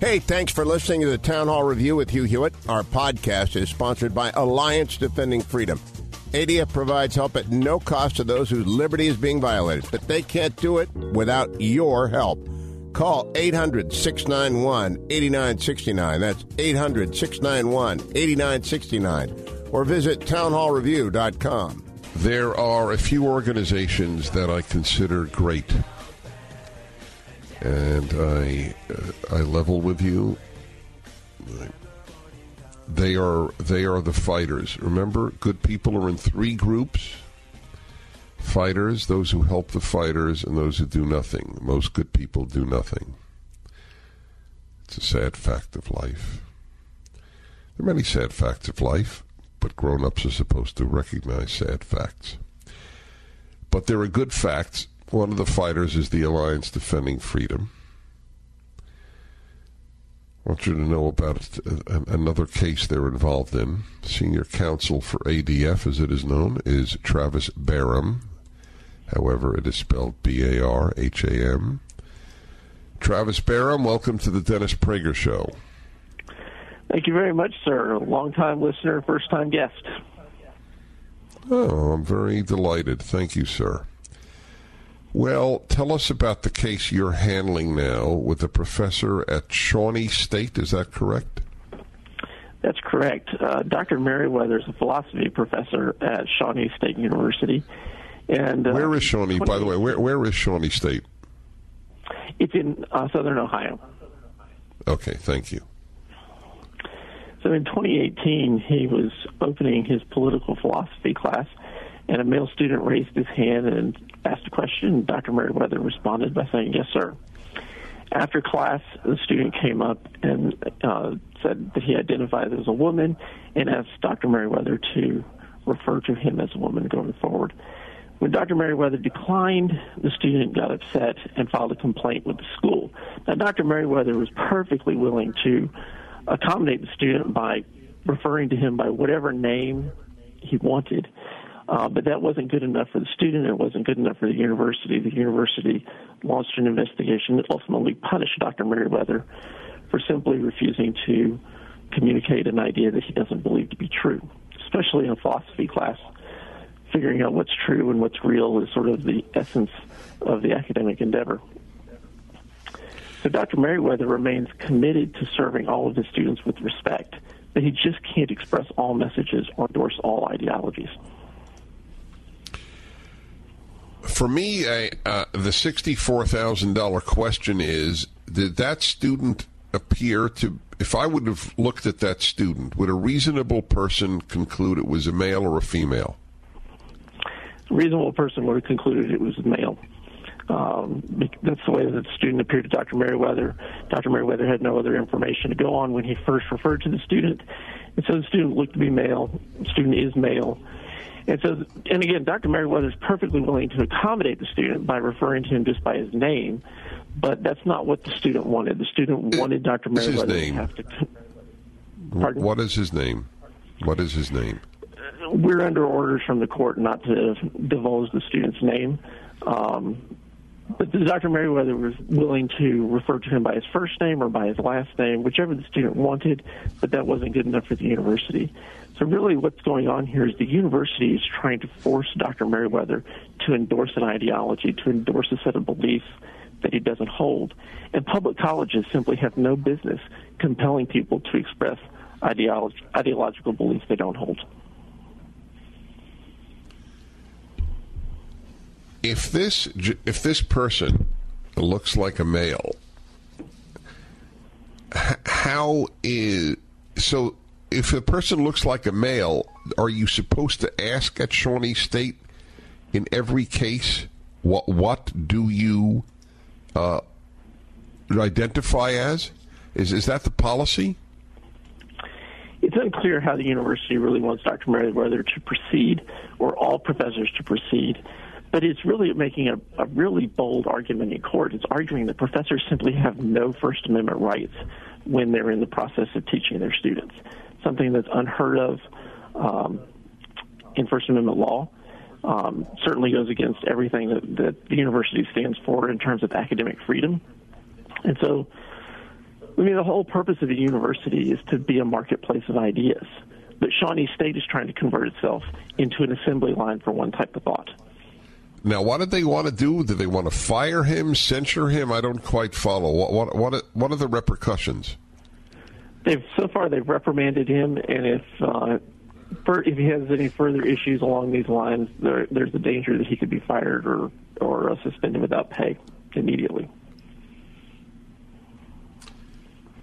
Hey, thanks for listening to the Town Hall Review with Hugh Hewitt. Our podcast is sponsored by Alliance Defending Freedom. ADF provides help at no cost to those whose liberty is being violated, but they can't do it without your help. Call 800 691 8969. That's 800 691 8969. Or visit townhallreview.com. There are a few organizations that I consider great. And I, uh, I level with you. They are they are the fighters. Remember, good people are in three groups. Fighters, those who help the fighters, and those who do nothing. Most good people do nothing. It's a sad fact of life. There are many sad facts of life, but grown ups are supposed to recognize sad facts. But there are good facts. One of the fighters is the Alliance Defending Freedom. I want you to know about uh, another case they're involved in. Senior counsel for ADF, as it is known, is Travis Barham. However, it is spelled B A R H A M. Travis Barham, welcome to the Dennis Prager Show. Thank you very much, sir. Long time listener, first time guest. Oh, I'm very delighted. Thank you, sir. Well, tell us about the case you're handling now with the professor at Shawnee State. Is that correct? That's correct. Uh, Dr. Meriwether is a philosophy professor at Shawnee State University. And uh, where is Shawnee? By the way, where where is Shawnee State? It's in uh, southern Ohio. Okay, thank you. So in 2018, he was opening his political philosophy class, and a male student raised his hand and asked a question. Dr. Meriwether responded by saying, Yes, sir. After class, the student came up and uh, said that he identified as a woman and asked Dr. Meriwether to refer to him as a woman going forward. When Dr. Meriwether declined, the student got upset and filed a complaint with the school. Now, Dr. Meriwether was perfectly willing to accommodate the student by referring to him by whatever name he wanted. Uh, but that wasn't good enough for the student. It wasn't good enough for the university. The university launched an investigation that ultimately punished Dr. Meriwether for simply refusing to communicate an idea that he doesn't believe to be true, especially in a philosophy class. Figuring out what's true and what's real is sort of the essence of the academic endeavor. So Dr. Meriwether remains committed to serving all of his students with respect, but he just can't express all messages or endorse all ideologies. For me, I, uh, the sixty-four thousand dollar question is: Did that student appear to? If I would have looked at that student, would a reasonable person conclude it was a male or a female? A reasonable person would have concluded it was a male. Um, that's the way that the student appeared to Dr. Meriwether. Dr. Meriwether had no other information to go on when he first referred to the student. And so the student looked to be male. The student is male. And so, and again, Dr. Meriwether is perfectly willing to accommodate the student by referring to him just by his name, but that's not what the student wanted. The student wanted Dr. Meriwether to have to. Pardon? What is his name? What is his name? We're under orders from the court not to divulge the student's name. Um, but Dr. Meriwether was willing to refer to him by his first name or by his last name, whichever the student wanted, but that wasn't good enough for the university. So really what's going on here is the university is trying to force Dr. Meriwether to endorse an ideology, to endorse a set of beliefs that he doesn't hold. And public colleges simply have no business compelling people to express ideolo- ideological beliefs they don't hold. if this if this person looks like a male, how is so? If a person looks like a male, are you supposed to ask at Shawnee State in every case what what do you uh, identify as? Is is that the policy? It's unclear how the university really wants Dr. Meriwether to proceed or all professors to proceed. But it's really making a, a really bold argument in court. It's arguing that professors simply have no First Amendment rights when they're in the process of teaching their students, something that's unheard of um, in First Amendment law. Um, certainly goes against everything that, that the university stands for in terms of academic freedom. And so, I mean, the whole purpose of the university is to be a marketplace of ideas. But Shawnee State is trying to convert itself into an assembly line for one type of thought. Now, what did they want to do? Did they want to fire him, censure him? I don't quite follow. What what what, what are the repercussions? They've so far they've reprimanded him, and if uh, if he has any further issues along these lines, there, there's a danger that he could be fired or or uh, suspended without pay immediately.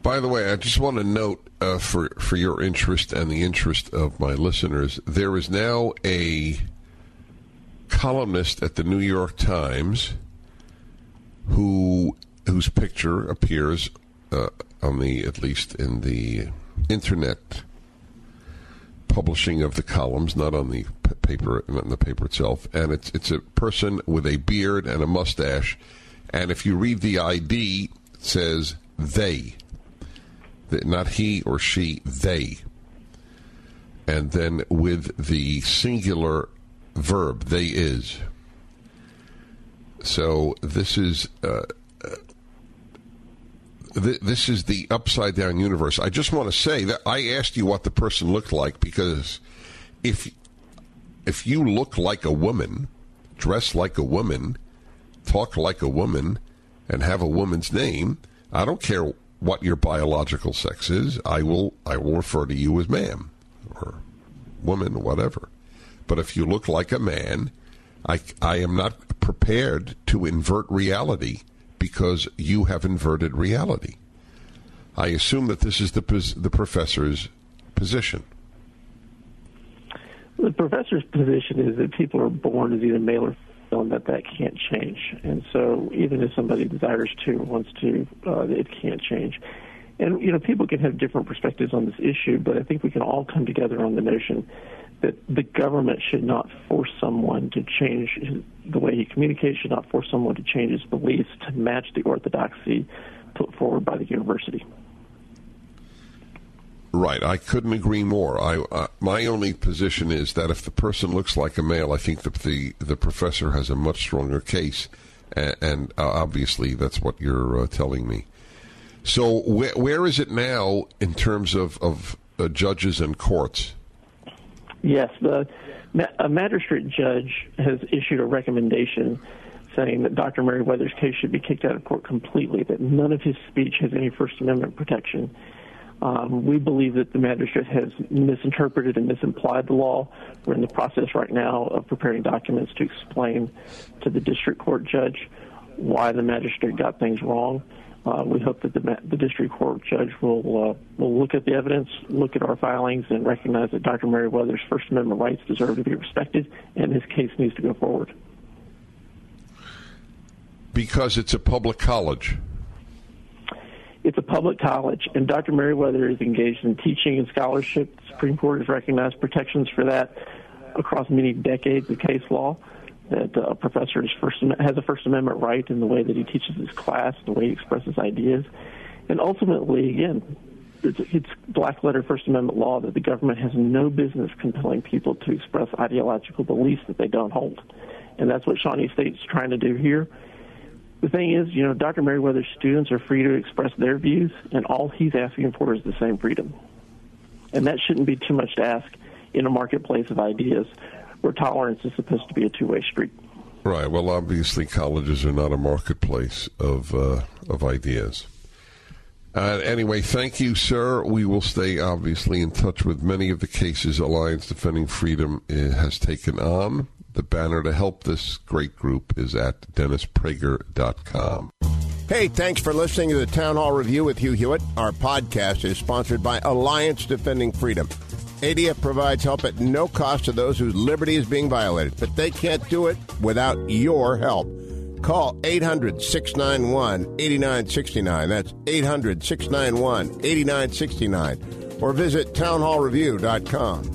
By the way, I just want to note uh, for for your interest and the interest of my listeners, there is now a columnist at the New York Times who whose picture appears uh, on the at least in the internet publishing of the columns, not on the paper, not in the paper itself. And it's it's a person with a beard and a mustache. And if you read the ID, it says they, not he or she, they. And then with the singular verb, they is. So this is uh, th- this is the upside down universe. I just want to say that I asked you what the person looked like because if if you look like a woman, dress like a woman, talk like a woman, and have a woman's name, I don't care what your biological sex is. I will I will refer to you as ma'am or woman, whatever. But if you look like a man, I, I am not prepared to invert reality because you have inverted reality. I assume that this is the the professor's position. The professor's position is that people are born as either male or female, and that that can't change. And so, even if somebody desires to, wants to, uh, it can't change. And you know, people can have different perspectives on this issue, but I think we can all come together on the notion that the government should not force someone to change his, the way he communicates, should not force someone to change his beliefs to match the orthodoxy put forward by the university. Right, I couldn't agree more. I uh, my only position is that if the person looks like a male, I think that the the professor has a much stronger case, and, and uh, obviously that's what you're uh, telling me. So wh- where is it now in terms of of uh, judges and courts? Yes, the a magistrate judge has issued a recommendation saying that Dr. Meriwether's case should be kicked out of court completely, that none of his speech has any First Amendment protection. Um, we believe that the magistrate has misinterpreted and misimplied the law. We're in the process right now of preparing documents to explain to the district court judge why the magistrate got things wrong. Uh, we hope that the, the, district court judge will uh, will look at the evidence, look at our filings, and recognize that Dr. Meriwether's First Amendment rights deserve to be respected, and his case needs to go forward. Because it's a public college. It's a public college, and Dr. Meriwether is engaged in teaching and scholarship. The Supreme Court has recognized protections for that across many decades of case law that a professor first, has a First Amendment right in the way that he teaches his class, the way he expresses ideas, and ultimately, again, it's, it's black letter First Amendment law that the government has no business compelling people to express ideological beliefs that they don't hold, and that's what Shawnee State's trying to do here. The thing is, you know, Dr. Meriwether's students are free to express their views, and all he's asking for is the same freedom. And that shouldn't be too much to ask in a marketplace of ideas where tolerance is supposed to be a two-way street. Right. Well, obviously, colleges are not a marketplace of uh, of ideas. Uh, anyway, thank you, sir. We will stay obviously in touch with many of the cases Alliance Defending Freedom uh, has taken on. The banner to help this great group is at DennisPrager.com. Hey, thanks for listening to the Town Hall Review with Hugh Hewitt. Our podcast is sponsored by Alliance Defending Freedom. ADF provides help at no cost to those whose liberty is being violated, but they can't do it without your help. Call 800 691 8969. That's 800 691 8969. Or visit townhallreview.com.